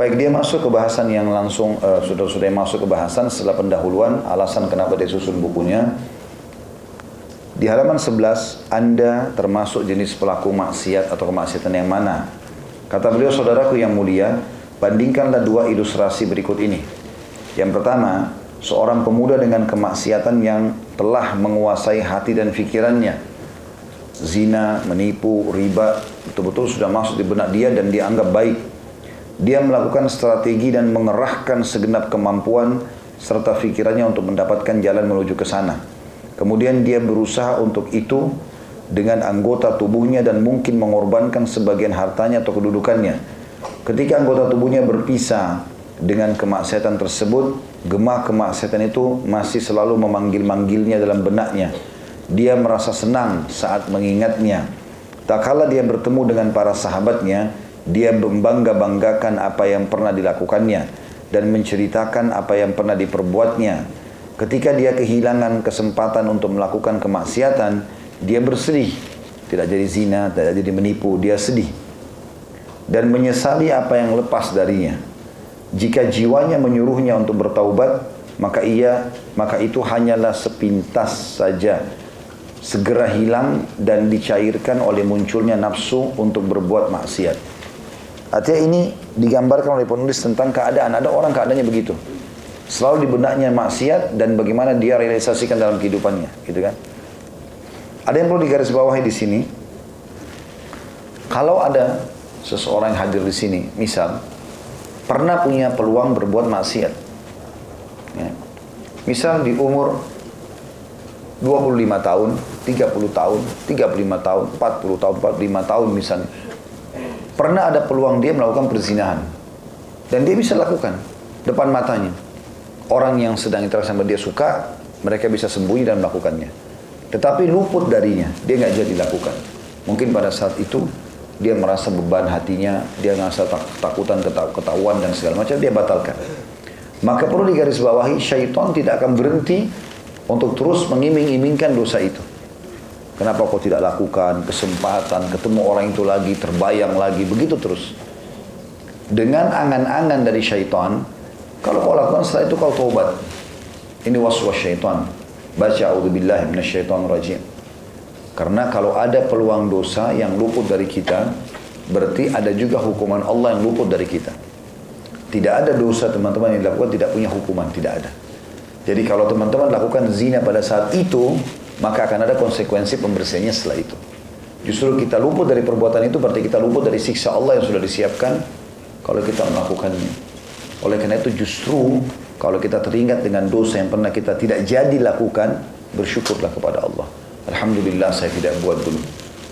Baik, dia masuk ke bahasan yang langsung, uh, sudah-sudah masuk ke bahasan setelah pendahuluan, alasan kenapa dia susun bukunya. Di halaman 11, Anda termasuk jenis pelaku maksiat atau kemaksiatan yang mana? Kata beliau, saudaraku yang mulia, bandingkanlah dua ilustrasi berikut ini. Yang pertama, seorang pemuda dengan kemaksiatan yang telah menguasai hati dan pikirannya. Zina, menipu, riba, betul-betul sudah masuk di benak dia dan dia anggap baik. Dia melakukan strategi dan mengerahkan segenap kemampuan serta pikirannya untuk mendapatkan jalan menuju ke sana. Kemudian dia berusaha untuk itu dengan anggota tubuhnya dan mungkin mengorbankan sebagian hartanya atau kedudukannya. Ketika anggota tubuhnya berpisah dengan kemaksiatan tersebut, gemah kemaksiatan itu masih selalu memanggil-manggilnya dalam benaknya. Dia merasa senang saat mengingatnya. Tak kala dia bertemu dengan para sahabatnya, dia membangga-banggakan apa yang pernah dilakukannya dan menceritakan apa yang pernah diperbuatnya Ketika dia kehilangan kesempatan untuk melakukan kemaksiatan, dia bersedih. Tidak jadi zina, tidak jadi menipu, dia sedih. Dan menyesali apa yang lepas darinya. Jika jiwanya menyuruhnya untuk bertaubat, maka ia maka itu hanyalah sepintas saja segera hilang dan dicairkan oleh munculnya nafsu untuk berbuat maksiat. Artinya ini digambarkan oleh penulis tentang keadaan. Ada orang keadaannya begitu. Selalu di benaknya maksiat dan bagaimana dia realisasikan dalam kehidupannya, gitu kan? Ada yang perlu digarisbawahi di sini. Kalau ada seseorang yang hadir di sini, misal pernah punya peluang berbuat maksiat. Ya. Misal di umur 25 tahun, 30 tahun, 35 tahun, 40 tahun, 45 tahun misalnya. Pernah ada peluang dia melakukan perzinahan. Dan dia bisa lakukan depan matanya orang yang sedang interaksi sama dia suka, mereka bisa sembunyi dan melakukannya. Tetapi luput darinya, dia nggak jadi lakukan. Mungkin pada saat itu dia merasa beban hatinya, dia merasa tak, takutan ketahuan dan segala macam, dia batalkan. Maka perlu digarisbawahi, syaitan tidak akan berhenti untuk terus mengiming-imingkan dosa itu. Kenapa kau tidak lakukan kesempatan, ketemu orang itu lagi, terbayang lagi, begitu terus. Dengan angan-angan dari syaitan, kalau kau lakukan setelah itu kau taubat. Ini waswas syaitan. Baca a'udzubillahi minasyaitonir rajim. Karena kalau ada peluang dosa yang luput dari kita, berarti ada juga hukuman Allah yang luput dari kita. Tidak ada dosa teman-teman yang dilakukan tidak punya hukuman, tidak ada. Jadi kalau teman-teman lakukan zina pada saat itu, maka akan ada konsekuensi pembersihannya setelah itu. Justru kita luput dari perbuatan itu berarti kita luput dari siksa Allah yang sudah disiapkan kalau kita melakukannya. Oleh karena itu justru kalau kita teringat dengan dosa yang pernah kita tidak jadi lakukan, bersyukurlah kepada Allah. Alhamdulillah saya tidak buat dulu.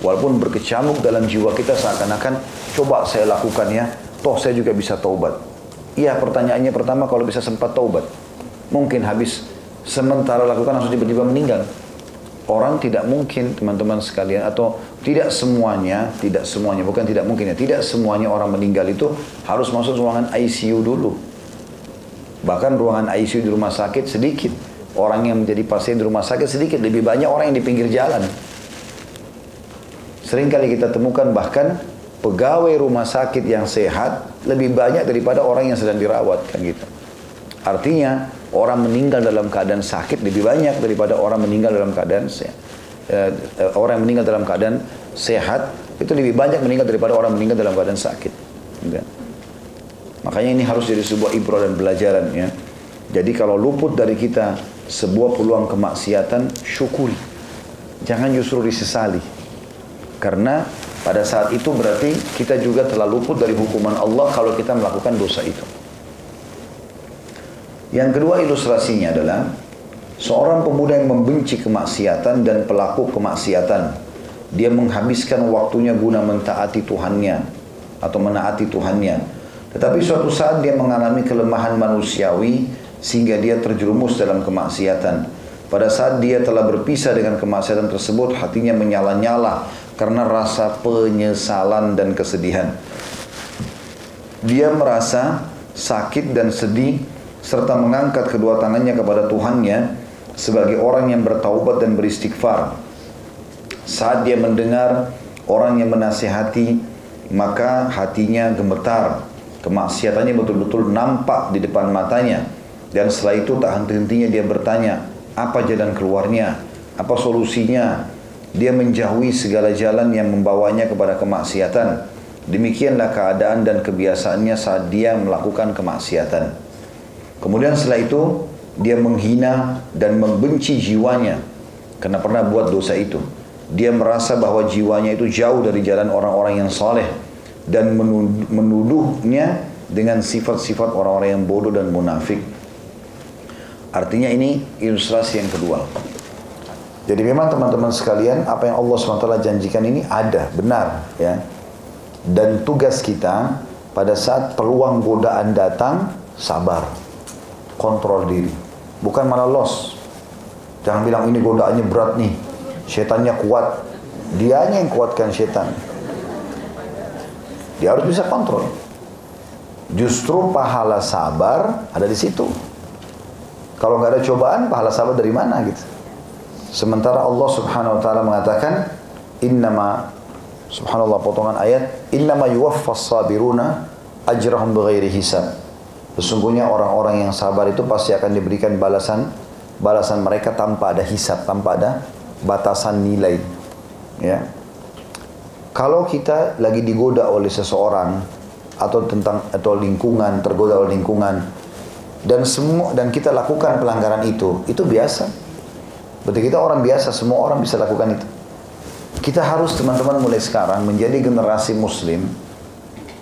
Walaupun berkecamuk dalam jiwa kita seakan-akan coba saya lakukan ya, toh saya juga bisa taubat. Iya pertanyaannya pertama kalau bisa sempat taubat. Mungkin habis sementara lakukan langsung tiba-tiba meninggal. Orang tidak mungkin teman-teman sekalian atau tidak semuanya, tidak semuanya, bukan tidak mungkin ya, tidak semuanya orang meninggal itu harus masuk ruangan ICU dulu. Bahkan ruangan ICU di rumah sakit sedikit. Orang yang menjadi pasien di rumah sakit sedikit, lebih banyak orang yang di pinggir jalan. Seringkali kita temukan bahkan pegawai rumah sakit yang sehat lebih banyak daripada orang yang sedang dirawat kan gitu. Artinya orang meninggal dalam keadaan sakit lebih banyak daripada orang meninggal dalam keadaan sehat. Eh, eh, orang meninggal dalam keadaan sehat itu lebih banyak meninggal daripada orang meninggal dalam keadaan sakit. Makanya ini harus jadi sebuah ibrah dan pelajaran ya. Jadi kalau luput dari kita sebuah peluang kemaksiatan, syukuri. Jangan justru disesali. Karena pada saat itu berarti kita juga telah luput dari hukuman Allah kalau kita melakukan dosa itu. Yang kedua ilustrasinya adalah seorang pemuda yang membenci kemaksiatan dan pelaku kemaksiatan. Dia menghabiskan waktunya guna mentaati Tuhannya atau menaati Tuhannya. Tetapi suatu saat dia mengalami kelemahan manusiawi sehingga dia terjerumus dalam kemaksiatan. Pada saat dia telah berpisah dengan kemaksiatan tersebut, hatinya menyala-nyala karena rasa penyesalan dan kesedihan. Dia merasa sakit dan sedih serta mengangkat kedua tangannya kepada Tuhannya sebagai orang yang bertaubat dan beristighfar. Saat dia mendengar orang yang menasihati, maka hatinya gemetar Kemaksiatannya betul-betul nampak di depan matanya. Dan setelah itu tak henti-hentinya dia bertanya, apa jalan keluarnya? Apa solusinya? Dia menjauhi segala jalan yang membawanya kepada kemaksiatan. Demikianlah keadaan dan kebiasaannya saat dia melakukan kemaksiatan. Kemudian setelah itu, dia menghina dan membenci jiwanya karena pernah buat dosa itu. Dia merasa bahwa jiwanya itu jauh dari jalan orang-orang yang saleh dan menuduhnya dengan sifat-sifat orang-orang yang bodoh dan munafik. Artinya ini ilustrasi yang kedua. Jadi memang teman-teman sekalian apa yang Allah SWT janjikan ini ada, benar ya. Dan tugas kita pada saat peluang godaan datang, sabar. Kontrol diri. Bukan malah los. Jangan bilang ini godaannya berat nih. Setannya kuat. Dianya yang kuatkan setan. Dia harus bisa kontrol. Justru pahala sabar ada di situ. Kalau nggak ada cobaan, pahala sabar dari mana gitu? Sementara Allah Subhanahu wa taala mengatakan, "Innama Subhanallah potongan ayat, "Innama yuwaffas sabiruna ajrahum bighairi hisab." Sesungguhnya orang-orang yang sabar itu pasti akan diberikan balasan balasan mereka tanpa ada hisab, tanpa ada batasan nilai. Ya. Kalau kita lagi digoda oleh seseorang atau tentang atau lingkungan, tergoda oleh lingkungan dan semua dan kita lakukan pelanggaran itu, itu biasa. Berarti kita orang biasa, semua orang bisa lakukan itu. Kita harus teman-teman mulai sekarang menjadi generasi muslim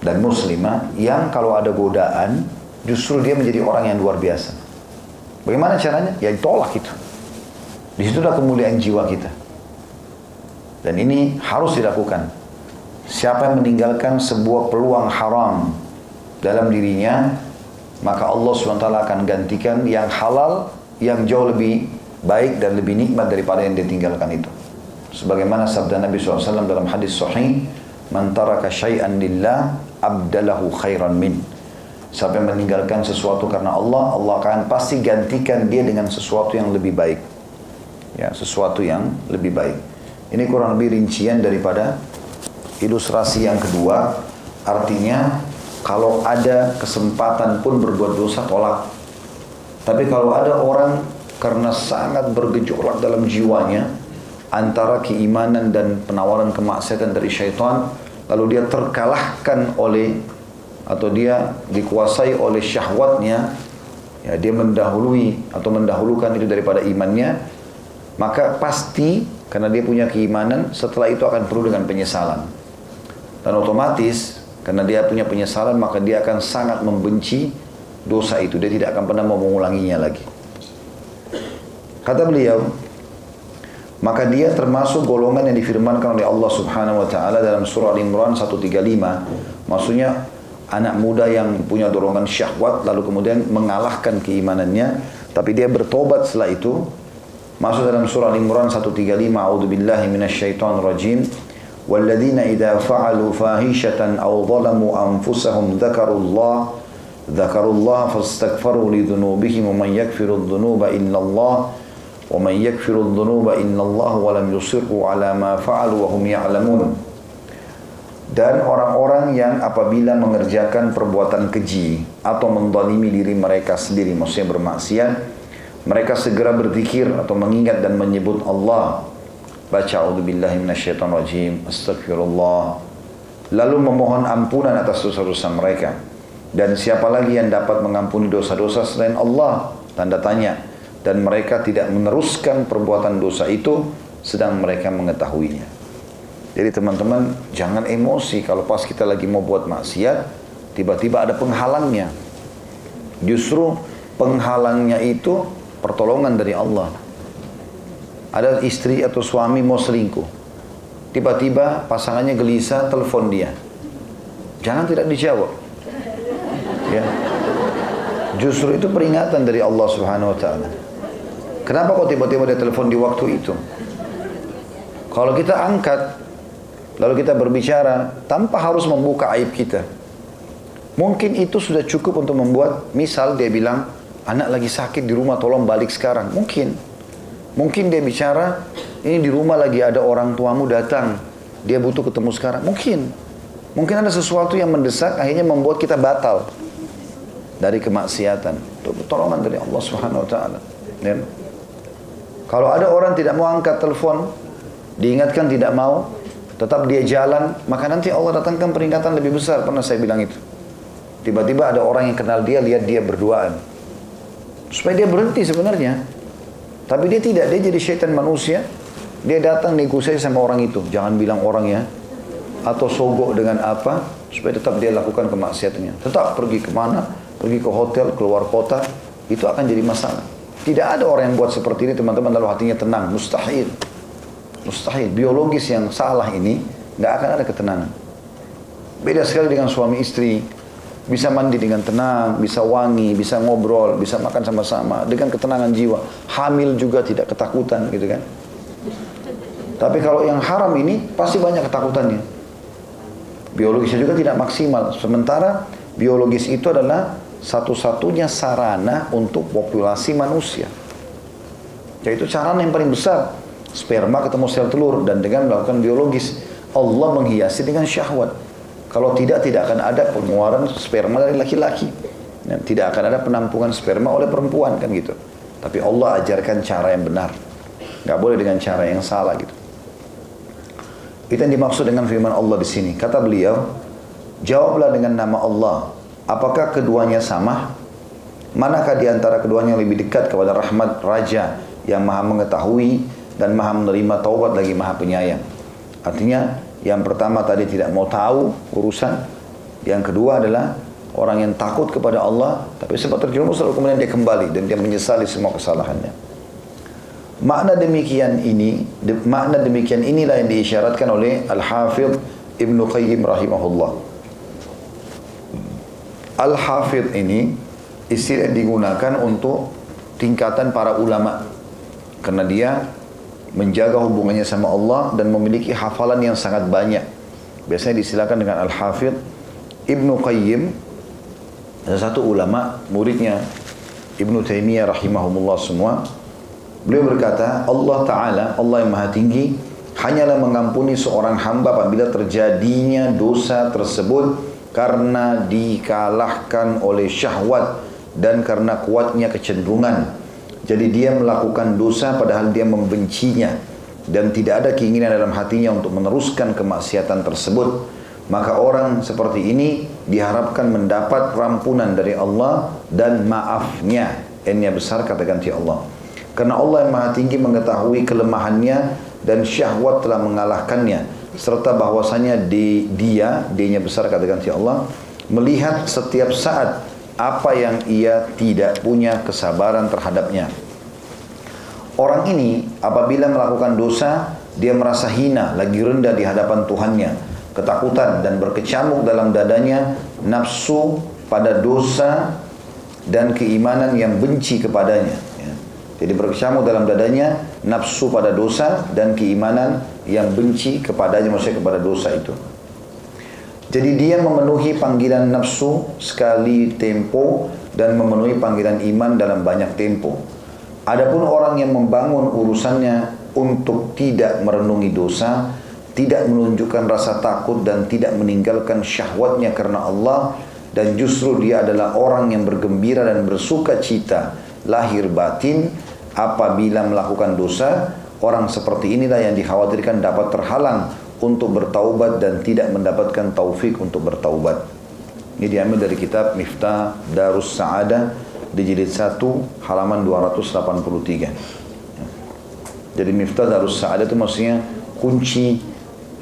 dan muslimah yang kalau ada godaan justru dia menjadi orang yang luar biasa. Bagaimana caranya? Ya ditolak itu. Di situlah kemuliaan jiwa kita. Dan ini harus dilakukan. Siapa yang meninggalkan sebuah peluang haram dalam dirinya, maka Allah SWT akan gantikan yang halal, yang jauh lebih baik dan lebih nikmat daripada yang dia tinggalkan itu. Sebagaimana sabda Nabi SAW dalam hadis sahih, Man taraka syai'an lillah abdalahu khairan min. Yang meninggalkan sesuatu karena Allah, Allah akan pasti gantikan dia dengan sesuatu yang lebih baik. Ya, sesuatu yang lebih baik. Ini kurang lebih rincian daripada Ilustrasi yang kedua, artinya kalau ada kesempatan pun berbuat dosa tolak. Tapi kalau ada orang karena sangat bergejolak dalam jiwanya antara keimanan dan penawaran kemaksiatan dari syaitan, lalu dia terkalahkan oleh atau dia dikuasai oleh syahwatnya, ya dia mendahului atau mendahulukan itu daripada imannya, maka pasti karena dia punya keimanan, setelah itu akan perlu dengan penyesalan. Dan otomatis karena dia punya penyesalan maka dia akan sangat membenci dosa itu. Dia tidak akan pernah mau mengulanginya lagi. Kata beliau, maka dia termasuk golongan yang difirmankan oleh Allah Subhanahu wa taala dalam surah Al-Imran 135. Maksudnya anak muda yang punya dorongan syahwat lalu kemudian mengalahkan keimanannya tapi dia bertobat setelah itu masuk dalam surah Al-Imran 135 A'udzubillahi minasyaitonir rajim والذين إذا فعلوا فاحشة أو ظلموا أنفسهم ذكروا الله ذكروا الله فاستغفروا لذنوبهم ومن يكفر الذنوب إلا الله ومن يكفر الذنوب إلا الله ولم يصروا على ما فعلوا وهم يعلمون dan orang-orang yang apabila mengerjakan perbuatan keji atau mendalimi diri mereka sendiri maksudnya bermaksiat mereka segera berzikir atau mengingat dan menyebut Allah baca minasyaitonirrajim, astagfirullah. Lalu memohon ampunan atas dosa-dosa mereka. Dan siapa lagi yang dapat mengampuni dosa-dosa selain Allah? Tanda tanya. Dan mereka tidak meneruskan perbuatan dosa itu sedang mereka mengetahuinya. Jadi teman-teman jangan emosi kalau pas kita lagi mau buat maksiat tiba-tiba ada penghalangnya. Justru penghalangnya itu pertolongan dari Allah ada istri atau suami mau selingkuh. Tiba-tiba pasangannya gelisah, telepon dia. Jangan tidak dijawab. Ya. Justru itu peringatan dari Allah Subhanahu wa taala. Kenapa kok tiba-tiba dia telepon di waktu itu? Kalau kita angkat lalu kita berbicara tanpa harus membuka aib kita. Mungkin itu sudah cukup untuk membuat misal dia bilang anak lagi sakit di rumah tolong balik sekarang. Mungkin Mungkin dia bicara, ini di rumah lagi ada orang tuamu datang, dia butuh ketemu sekarang. Mungkin. Mungkin ada sesuatu yang mendesak akhirnya membuat kita batal dari kemaksiatan. Itu pertolongan dari Allah Subhanahu wa taala. Ya. Kalau ada orang tidak mau angkat telepon, diingatkan tidak mau, tetap dia jalan, maka nanti Allah datangkan peringatan lebih besar. Pernah saya bilang itu. Tiba-tiba ada orang yang kenal dia, lihat dia berduaan. Supaya dia berhenti sebenarnya. Tapi dia tidak, dia jadi syaitan manusia. Dia datang negosiasi sama orang itu. Jangan bilang orang ya, atau sogok dengan apa supaya tetap dia lakukan kemaksiatannya. Tetap pergi ke mana, pergi ke hotel, keluar kota, itu akan jadi masalah. Tidak ada orang yang buat seperti ini teman-teman lalu hatinya tenang, mustahil. Mustahil. Biologis yang salah ini nggak akan ada ketenangan. Beda sekali dengan suami istri. Bisa mandi dengan tenang, bisa wangi, bisa ngobrol, bisa makan sama-sama dengan ketenangan jiwa. Hamil juga tidak ketakutan gitu kan. Tapi kalau yang haram ini pasti banyak ketakutannya biologisnya juga tidak maksimal. Sementara biologis itu adalah satu-satunya sarana untuk populasi manusia. Yaitu sarana yang paling besar. Sperma ketemu sel telur dan dengan melakukan biologis. Allah menghiasi dengan syahwat. Kalau tidak, tidak akan ada pengeluaran sperma dari laki-laki. Dan tidak akan ada penampungan sperma oleh perempuan kan gitu. Tapi Allah ajarkan cara yang benar. Gak boleh dengan cara yang salah gitu. Itu yang dimaksud dengan firman Allah di sini. Kata beliau, jawablah dengan nama Allah. Apakah keduanya sama? Manakah di antara keduanya lebih dekat kepada rahmat Raja yang maha mengetahui dan maha menerima taubat lagi maha penyayang. Artinya yang pertama tadi tidak mau tahu urusan. Yang kedua adalah orang yang takut kepada Allah tapi sempat terjerumus lalu kemudian dia kembali dan dia menyesali semua kesalahannya. Makna demikian ini, de, makna demikian inilah yang diisyaratkan oleh Al-Hafidh Ibnu Qayyim rahimahullah. Al-Hafidh ini istilah digunakan untuk tingkatan para ulama. Karena dia menjaga hubungannya sama Allah dan memiliki hafalan yang sangat banyak. Biasanya disilakan dengan Al-Hafidh Ibnu Qayyim ada satu ulama muridnya Ibnu Taimiyah rahimahumullah semua Beliau berkata, Allah Ta'ala, Allah yang maha tinggi, hanyalah mengampuni seorang hamba apabila terjadinya dosa tersebut karena dikalahkan oleh syahwat dan karena kuatnya kecenderungan. Jadi dia melakukan dosa padahal dia membencinya dan tidak ada keinginan dalam hatinya untuk meneruskan kemaksiatan tersebut. Maka orang seperti ini diharapkan mendapat rampunan dari Allah dan maafnya. N-nya besar kata ganti Allah. Karena Allah yang maha tinggi mengetahui kelemahannya dan syahwat telah mengalahkannya. Serta bahwasanya di, dia, dia besar katakan si Allah, melihat setiap saat apa yang ia tidak punya kesabaran terhadapnya. Orang ini apabila melakukan dosa, dia merasa hina, lagi rendah di hadapan Tuhannya. Ketakutan dan berkecamuk dalam dadanya, nafsu pada dosa dan keimanan yang benci kepadanya. Jadi berkecamuk dalam dadanya nafsu pada dosa dan keimanan yang benci kepadanya maksudnya kepada dosa itu. Jadi dia memenuhi panggilan nafsu sekali tempo dan memenuhi panggilan iman dalam banyak tempo. Adapun orang yang membangun urusannya untuk tidak merenungi dosa, tidak menunjukkan rasa takut dan tidak meninggalkan syahwatnya karena Allah dan justru dia adalah orang yang bergembira dan bersuka cita lahir batin apabila melakukan dosa orang seperti inilah yang dikhawatirkan dapat terhalang untuk bertaubat dan tidak mendapatkan taufik untuk bertaubat. Ini diambil dari kitab Miftah Darus Sa'adah di jilid 1 halaman 283 jadi Miftah Darus Sa'adah itu maksudnya kunci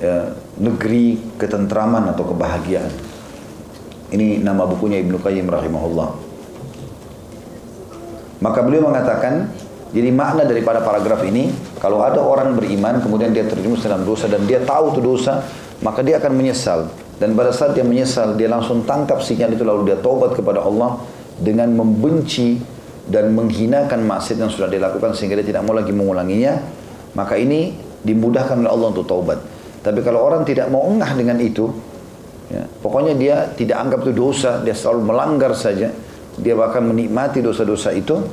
ya, negeri ketentraman atau kebahagiaan. Ini nama bukunya Ibnu Qayyim rahimahullah. Maka beliau mengatakan, jadi makna daripada paragraf ini, kalau ada orang beriman, kemudian dia terjerumus dalam dosa dan dia tahu itu dosa, maka dia akan menyesal. Dan pada saat dia menyesal, dia langsung tangkap sinyal itu lalu dia taubat kepada Allah dengan membenci dan menghinakan maksiat yang sudah dilakukan sehingga dia tidak mau lagi mengulanginya. Maka ini dimudahkan oleh Allah untuk taubat. Tapi kalau orang tidak mau engah dengan itu, ya, pokoknya dia tidak anggap itu dosa, dia selalu melanggar saja, dia bahkan menikmati dosa-dosa itu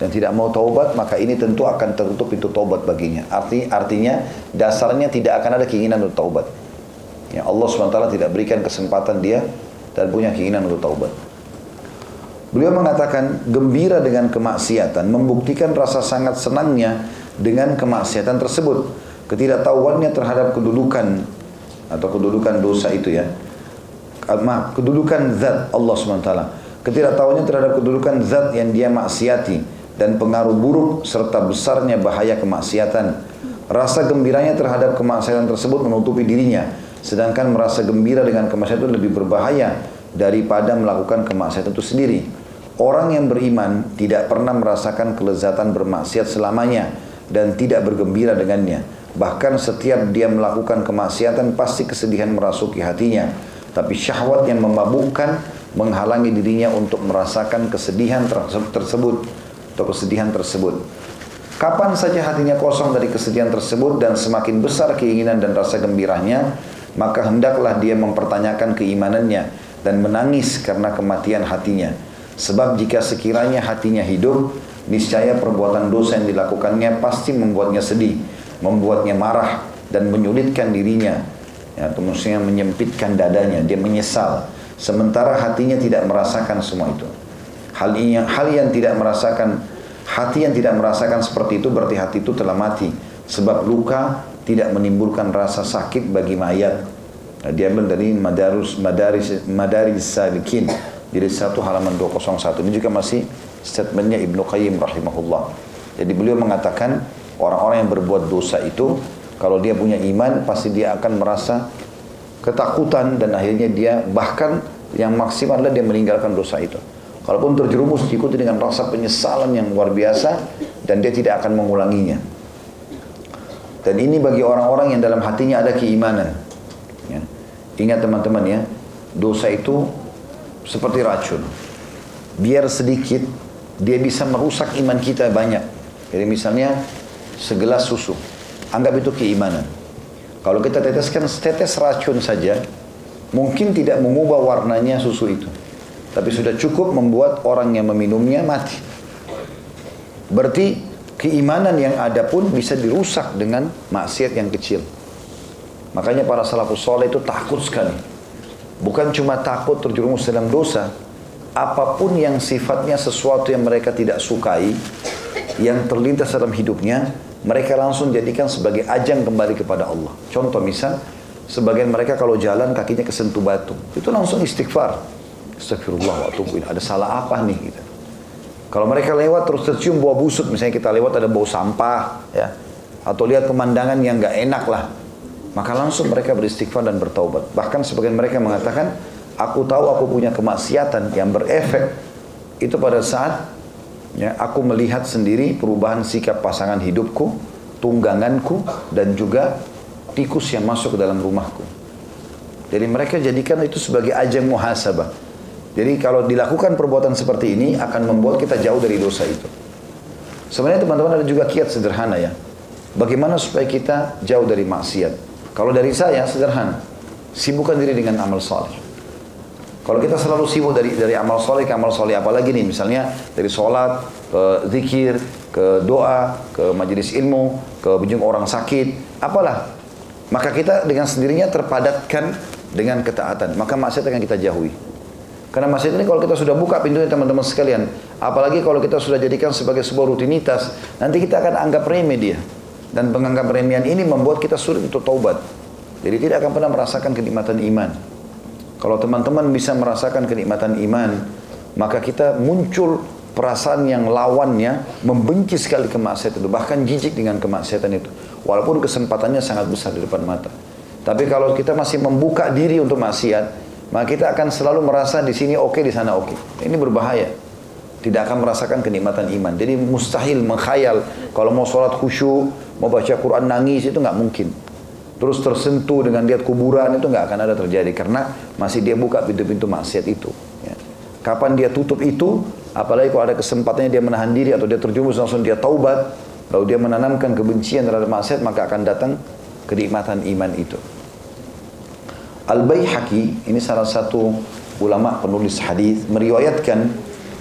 dan tidak mau taubat maka ini tentu akan tertutup pintu taubat baginya arti artinya dasarnya tidak akan ada keinginan untuk taubat Ya, Allah SWT tidak berikan kesempatan dia dan punya keinginan untuk taubat. Beliau mengatakan gembira dengan kemaksiatan membuktikan rasa sangat senangnya dengan kemaksiatan tersebut. Ketidaktahuannya terhadap kedudukan atau kedudukan dosa itu ya. Maaf, kedudukan zat Allah SWT. Ketidaktahuannya terhadap kedudukan zat yang dia maksiati dan pengaruh buruk serta besarnya bahaya kemaksiatan. Rasa gembiranya terhadap kemaksiatan tersebut menutupi dirinya, sedangkan merasa gembira dengan kemaksiatan itu lebih berbahaya daripada melakukan kemaksiatan itu sendiri. Orang yang beriman tidak pernah merasakan kelezatan bermaksiat selamanya dan tidak bergembira dengannya. Bahkan setiap dia melakukan kemaksiatan pasti kesedihan merasuki hatinya. Tapi syahwat yang memabukkan menghalangi dirinya untuk merasakan kesedihan tersebut atau kesedihan tersebut. Kapan saja hatinya kosong dari kesedihan tersebut dan semakin besar keinginan dan rasa gembiranya, maka hendaklah dia mempertanyakan keimanannya dan menangis karena kematian hatinya Sebab jika sekiranya hatinya hidup, niscaya perbuatan dosa yang dilakukannya pasti membuatnya sedih, membuatnya marah dan menyulitkan dirinya. Ya, maksudnya menyempitkan dadanya, dia menyesal. Sementara hatinya tidak merasakan semua itu. Hal yang hal yang tidak merasakan hati yang tidak merasakan seperti itu berarti hati itu telah mati. Sebab luka tidak menimbulkan rasa sakit bagi mayat. Nah, dia ambil dari Madarus Madaris Madaris Salikin jadi satu halaman 201 ini juga masih statementnya Ibnu Qayyim rahimahullah. Jadi beliau mengatakan orang-orang yang berbuat dosa itu kalau dia punya iman pasti dia akan merasa ketakutan dan akhirnya dia bahkan yang maksimal adalah dia meninggalkan dosa itu. Kalaupun terjerumus diikuti dengan rasa penyesalan yang luar biasa dan dia tidak akan mengulanginya. Dan ini bagi orang-orang yang dalam hatinya ada keimanan. Ya. Ingat teman-teman ya, dosa itu seperti racun. Biar sedikit dia bisa merusak iman kita banyak. Jadi misalnya segelas susu, anggap itu keimanan. Kalau kita teteskan setetes racun saja, mungkin tidak mengubah warnanya susu itu. Tapi sudah cukup membuat orang yang meminumnya mati. Berarti keimanan yang ada pun bisa dirusak dengan maksiat yang kecil. Makanya para salafus soleh itu takut sekali Bukan cuma takut terjerumus dalam dosa, apa pun yang sifatnya sesuatu yang mereka tidak sukai, yang terlintas dalam hidupnya, mereka langsung jadikan sebagai ajang kembali kepada Allah. Contoh misal, sebagian mereka kalau jalan kakinya kesentuh batu, itu langsung istighfar. Astagfirullah wa Ada salah apa nih gitu. Kalau mereka lewat terus tercium bau busuk, misalnya kita lewat ada bau sampah, ya, atau lihat pemandangan yang nggak enak lah, maka langsung mereka beristighfar dan bertaubat. Bahkan sebagian mereka mengatakan, aku tahu aku punya kemaksiatan yang berefek. Itu pada saat ya, aku melihat sendiri perubahan sikap pasangan hidupku, tungganganku, dan juga tikus yang masuk ke dalam rumahku. Jadi mereka jadikan itu sebagai ajang muhasabah. Jadi kalau dilakukan perbuatan seperti ini akan membuat kita jauh dari dosa itu. Sebenarnya teman-teman ada juga kiat sederhana ya. Bagaimana supaya kita jauh dari maksiat? Kalau dari saya sederhana, sibukkan diri dengan amal soleh. Kalau kita selalu sibuk dari dari amal soleh ke amal soleh, apalagi nih misalnya dari sholat ke zikir, ke doa, ke majelis ilmu, ke berjumpa orang sakit, apalah. Maka kita dengan sendirinya terpadatkan dengan ketaatan. Maka maksiat akan kita jauhi. Karena maksiat ini kalau kita sudah buka pintunya teman-teman sekalian, apalagi kalau kita sudah jadikan sebagai sebuah rutinitas, nanti kita akan anggap remeh dia. Dan penganggap remedian ini membuat kita sulit untuk taubat. Jadi tidak akan pernah merasakan kenikmatan iman. Kalau teman-teman bisa merasakan kenikmatan iman, maka kita muncul perasaan yang lawannya membenci sekali kemaksiatan itu, bahkan jijik dengan kemaksiatan itu. Walaupun kesempatannya sangat besar di depan mata. Tapi kalau kita masih membuka diri untuk maksiat, maka kita akan selalu merasa di sini oke, okay, di sana oke. Okay. Ini berbahaya tidak akan merasakan kenikmatan iman. Jadi mustahil mengkhayal kalau mau sholat khusyuk, mau baca Quran nangis itu nggak mungkin. Terus tersentuh dengan lihat kuburan itu nggak akan ada terjadi karena masih dia buka pintu-pintu maksiat itu. Ya. Kapan dia tutup itu, apalagi kalau ada kesempatannya dia menahan diri atau dia terjumus langsung dia taubat, lalu dia menanamkan kebencian terhadap maksiat maka akan datang kenikmatan iman itu. Al Baihaqi ini salah satu ulama penulis hadis meriwayatkan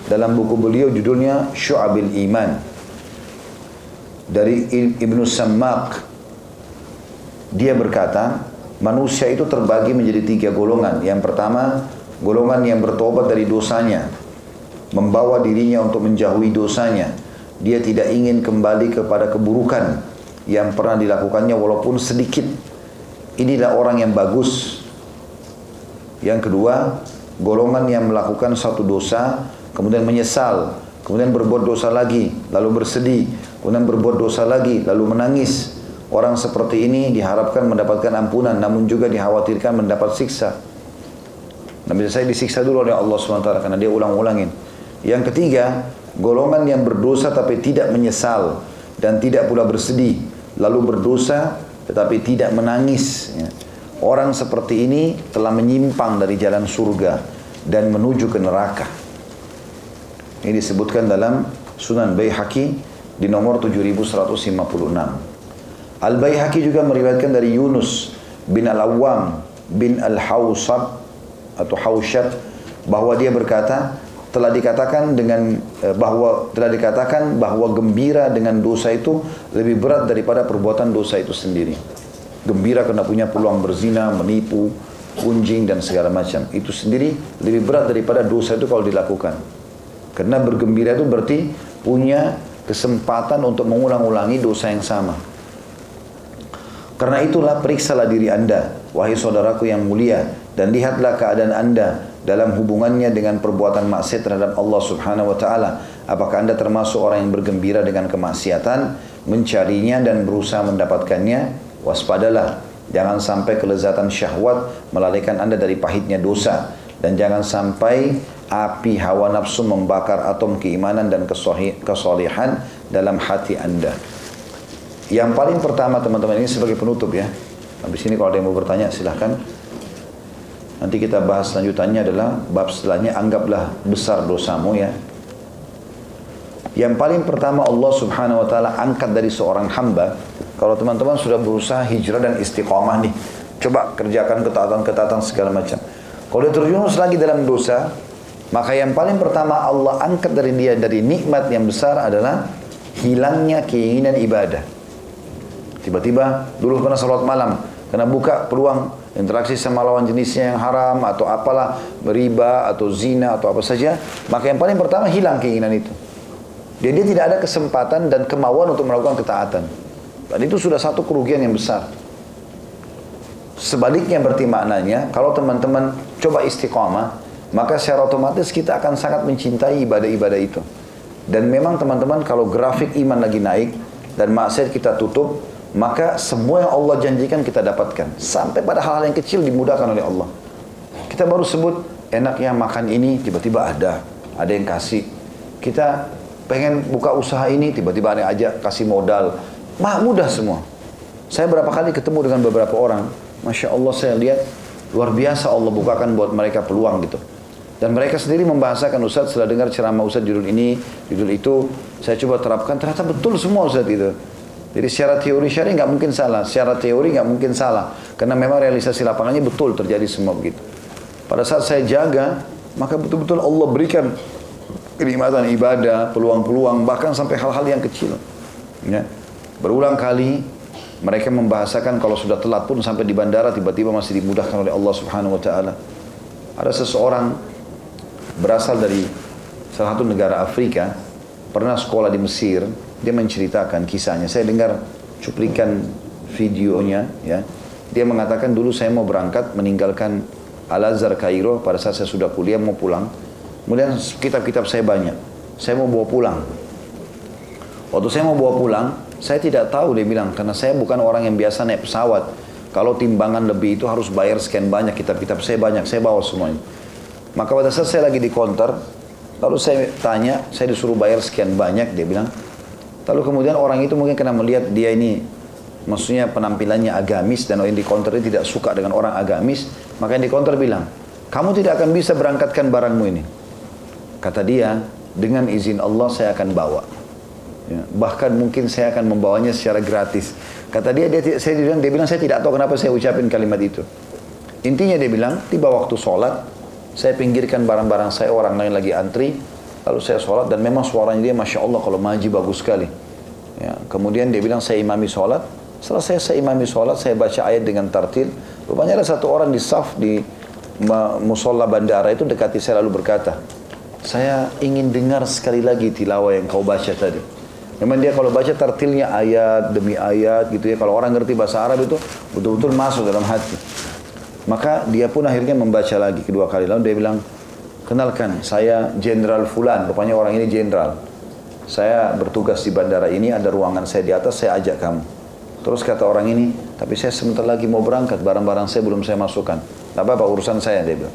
dalam buku beliau judulnya Syu'abil Iman dari Ibnu Sammaq dia berkata manusia itu terbagi menjadi tiga golongan. Yang pertama, golongan yang bertobat dari dosanya, membawa dirinya untuk menjauhi dosanya. Dia tidak ingin kembali kepada keburukan yang pernah dilakukannya walaupun sedikit. Inilah orang yang bagus. Yang kedua, golongan yang melakukan satu dosa, kemudian menyesal, kemudian berbuat dosa lagi, lalu bersedih, kemudian berbuat dosa lagi, lalu menangis. Orang seperti ini diharapkan mendapatkan ampunan, namun juga dikhawatirkan mendapat siksa. Nabi saya disiksa dulu oleh Allah SWT karena dia ulang-ulangin. Yang ketiga, golongan yang berdosa tapi tidak menyesal dan tidak pula bersedih, lalu berdosa tetapi tidak menangis. Ya. Orang seperti ini telah menyimpang dari jalan surga dan menuju ke neraka. Ini disebutkan dalam Sunan Baihaqi di nomor 7156. Al-Baihaqi juga meriwayatkan dari Yunus bin Al-Awwam bin Al-Hawsab atau Hawsyab bahwa dia berkata telah dikatakan dengan eh, bahwa telah dikatakan bahwa gembira dengan dosa itu lebih berat daripada perbuatan dosa itu sendiri. Gembira karena punya peluang berzina, menipu, kunjing dan segala macam. Itu sendiri lebih berat daripada dosa itu kalau dilakukan. Karena bergembira itu berarti punya kesempatan untuk mengulang-ulangi dosa yang sama. Karena itulah periksalah diri anda, wahai saudaraku yang mulia, dan lihatlah keadaan anda dalam hubungannya dengan perbuatan maksiat terhadap Allah Subhanahu wa taala. Apakah anda termasuk orang yang bergembira dengan kemaksiatan, mencarinya dan berusaha mendapatkannya? Waspadalah, jangan sampai kelezatan syahwat melalaikan anda dari pahitnya dosa dan jangan sampai api hawa nafsu membakar atom keimanan dan kesolehan dalam hati anda. Yang paling pertama teman-teman ini sebagai penutup ya. Habis ini kalau ada yang mau bertanya silahkan. Nanti kita bahas lanjutannya adalah bab setelahnya anggaplah besar dosamu ya. Yang paling pertama Allah subhanahu wa ta'ala angkat dari seorang hamba. Kalau teman-teman sudah berusaha hijrah dan istiqomah nih. Coba kerjakan ketaatan-ketaatan segala macam. Kalau dia terjerumus lagi dalam dosa, maka yang paling pertama Allah angkat dari dia dari nikmat yang besar adalah hilangnya keinginan ibadah. Tiba-tiba dulu kena salat malam, kena buka peluang interaksi sama lawan jenisnya yang haram atau apalah beriba atau zina atau apa saja, maka yang paling pertama hilang keinginan itu. Dia, dia tidak ada kesempatan dan kemauan untuk melakukan ketaatan. Dan itu sudah satu kerugian yang besar. Sebaliknya berarti maknanya, kalau teman-teman coba istiqomah, maka secara otomatis kita akan sangat mencintai ibadah-ibadah itu. Dan memang teman-teman kalau grafik iman lagi naik dan maksiat kita tutup, maka semua yang Allah janjikan kita dapatkan. Sampai pada hal-hal yang kecil dimudahkan oleh Allah. Kita baru sebut enaknya makan ini, tiba-tiba ada. Ada yang kasih. Kita pengen buka usaha ini, tiba-tiba ada yang ajak kasih modal. Mah mudah semua. Saya berapa kali ketemu dengan beberapa orang. Masya Allah saya lihat luar biasa Allah bukakan buat mereka peluang gitu. Dan mereka sendiri membahasakan Ustaz setelah dengar ceramah Ustaz judul ini, judul itu, saya coba terapkan, ternyata betul semua Ustaz itu. Jadi secara teori syari nggak mungkin salah, secara teori nggak mungkin salah, karena memang realisasi lapangannya betul terjadi semua begitu. Pada saat saya jaga, maka betul-betul Allah berikan kenikmatan ibadah, peluang-peluang, bahkan sampai hal-hal yang kecil. Ya. Berulang kali mereka membahasakan kalau sudah telat pun sampai di bandara tiba-tiba masih dimudahkan oleh Allah Subhanahu wa taala. Ada seseorang berasal dari salah satu negara Afrika, pernah sekolah di Mesir, dia menceritakan kisahnya. Saya dengar cuplikan videonya ya. Dia mengatakan dulu saya mau berangkat meninggalkan Al-Azhar Kairo pada saat saya sudah kuliah mau pulang. Kemudian kitab-kitab saya banyak. Saya mau bawa pulang. Waktu saya mau bawa pulang, saya tidak tahu dia bilang karena saya bukan orang yang biasa naik pesawat. Kalau timbangan lebih itu harus bayar sekian banyak kitab-kitab saya banyak, saya bawa semuanya. Maka pada saat saya lagi di counter, lalu saya tanya, saya disuruh bayar sekian banyak, dia bilang, Lalu kemudian orang itu mungkin kena melihat dia ini maksudnya penampilannya agamis dan orang di counter ini tidak suka dengan orang agamis, maka yang di counter bilang, kamu tidak akan bisa berangkatkan barangmu ini. Kata dia, dengan izin Allah saya akan bawa. Ya, bahkan mungkin saya akan membawanya secara gratis. Kata dia, dia saya bilang, dia bilang saya tidak tahu kenapa saya ucapin kalimat itu. Intinya dia bilang, tiba waktu sholat, saya pinggirkan barang-barang saya, orang lain lagi antri, Lalu saya sholat dan memang suaranya dia Masya Allah kalau maji bagus sekali. Ya, kemudian dia bilang saya imami sholat. Setelah saya, saya imami sholat, saya baca ayat dengan tartil. Rupanya ada satu orang di saf di musola bandara itu dekati saya lalu berkata, saya ingin dengar sekali lagi tilawah yang kau baca tadi. Memang dia kalau baca tertilnya ayat demi ayat gitu ya. Kalau orang ngerti bahasa Arab itu betul-betul masuk dalam hati. Maka dia pun akhirnya membaca lagi kedua kali. Lalu dia bilang, kenalkan saya Jenderal Fulan. Rupanya orang ini jenderal. Saya bertugas di bandara ini, ada ruangan saya di atas, saya ajak kamu. Terus kata orang ini, tapi saya sebentar lagi mau berangkat, barang-barang saya belum saya masukkan. Tidak apa-apa urusan saya, dia bilang.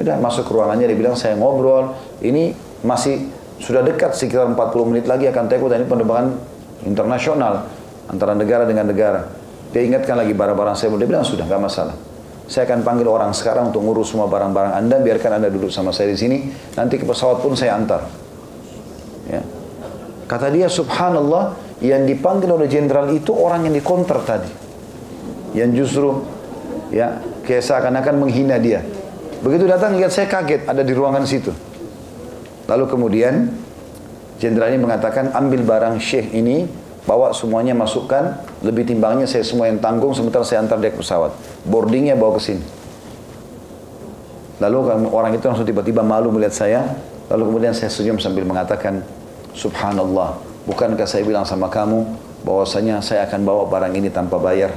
Udah masuk ke ruangannya, dia bilang saya ngobrol, ini masih sudah dekat sekitar 40 menit lagi akan take dan ini penerbangan internasional antara negara dengan negara. Dia ingatkan lagi barang-barang saya, dia bilang sudah, nggak masalah. Saya akan panggil orang sekarang untuk ngurus semua barang-barang Anda, biarkan Anda duduk sama saya di sini, nanti ke pesawat pun saya antar. Ya. Kata dia, subhanallah, yang dipanggil oleh jenderal itu orang yang dikonter tadi. Yang justru ya kayak seakan-akan menghina dia. Begitu datang lihat saya kaget ada di ruangan situ. Lalu kemudian jenderal ini mengatakan ambil barang syekh ini, bawa semuanya masukkan, lebih timbangnya saya semua yang tanggung sementara saya antar dia ke pesawat. Boardingnya bawa ke sini. Lalu orang itu langsung tiba-tiba malu melihat saya, lalu kemudian saya senyum sambil mengatakan, Subhanallah, bukankah saya bilang sama kamu bahwasanya saya akan bawa barang ini tanpa bayar?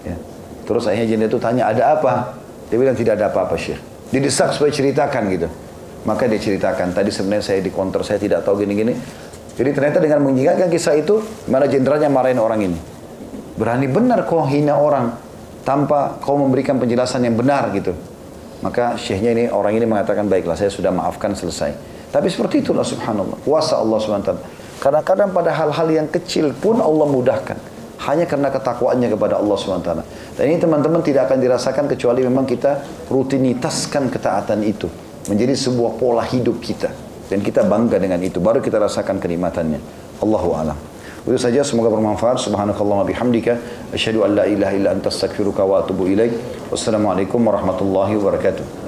Ya. Terus akhirnya jenderal itu tanya, ada apa? Dia bilang tidak ada apa-apa Syekh. Didesak supaya ceritakan gitu. Maka dia ceritakan, tadi sebenarnya saya di counter, saya tidak tahu gini-gini. Jadi ternyata dengan mengingatkan kisah itu, mana jenderalnya marahin orang ini. Berani benar kau hina orang tanpa kau memberikan penjelasan yang benar gitu. Maka syekhnya ini, orang ini mengatakan, baiklah saya sudah maafkan selesai. Tapi seperti itulah subhanallah, kuasa Allah SWT. Kadang-kadang pada hal-hal yang kecil pun Allah mudahkan. Hanya karena ketakwaannya kepada Allah SWT. Dan ini teman-teman tidak akan dirasakan kecuali memang kita rutinitaskan ketaatan itu menjadi sebuah pola hidup kita. Dan kita bangga dengan itu. Baru kita rasakan kenikmatannya. Allahu a'lam. Itu saja. Semoga bermanfaat. Subhanakallah bihamdika. Asyhadu an la ilaha illa anta astaghfiruka wa atubu ilaik. Wassalamualaikum warahmatullahi wabarakatuh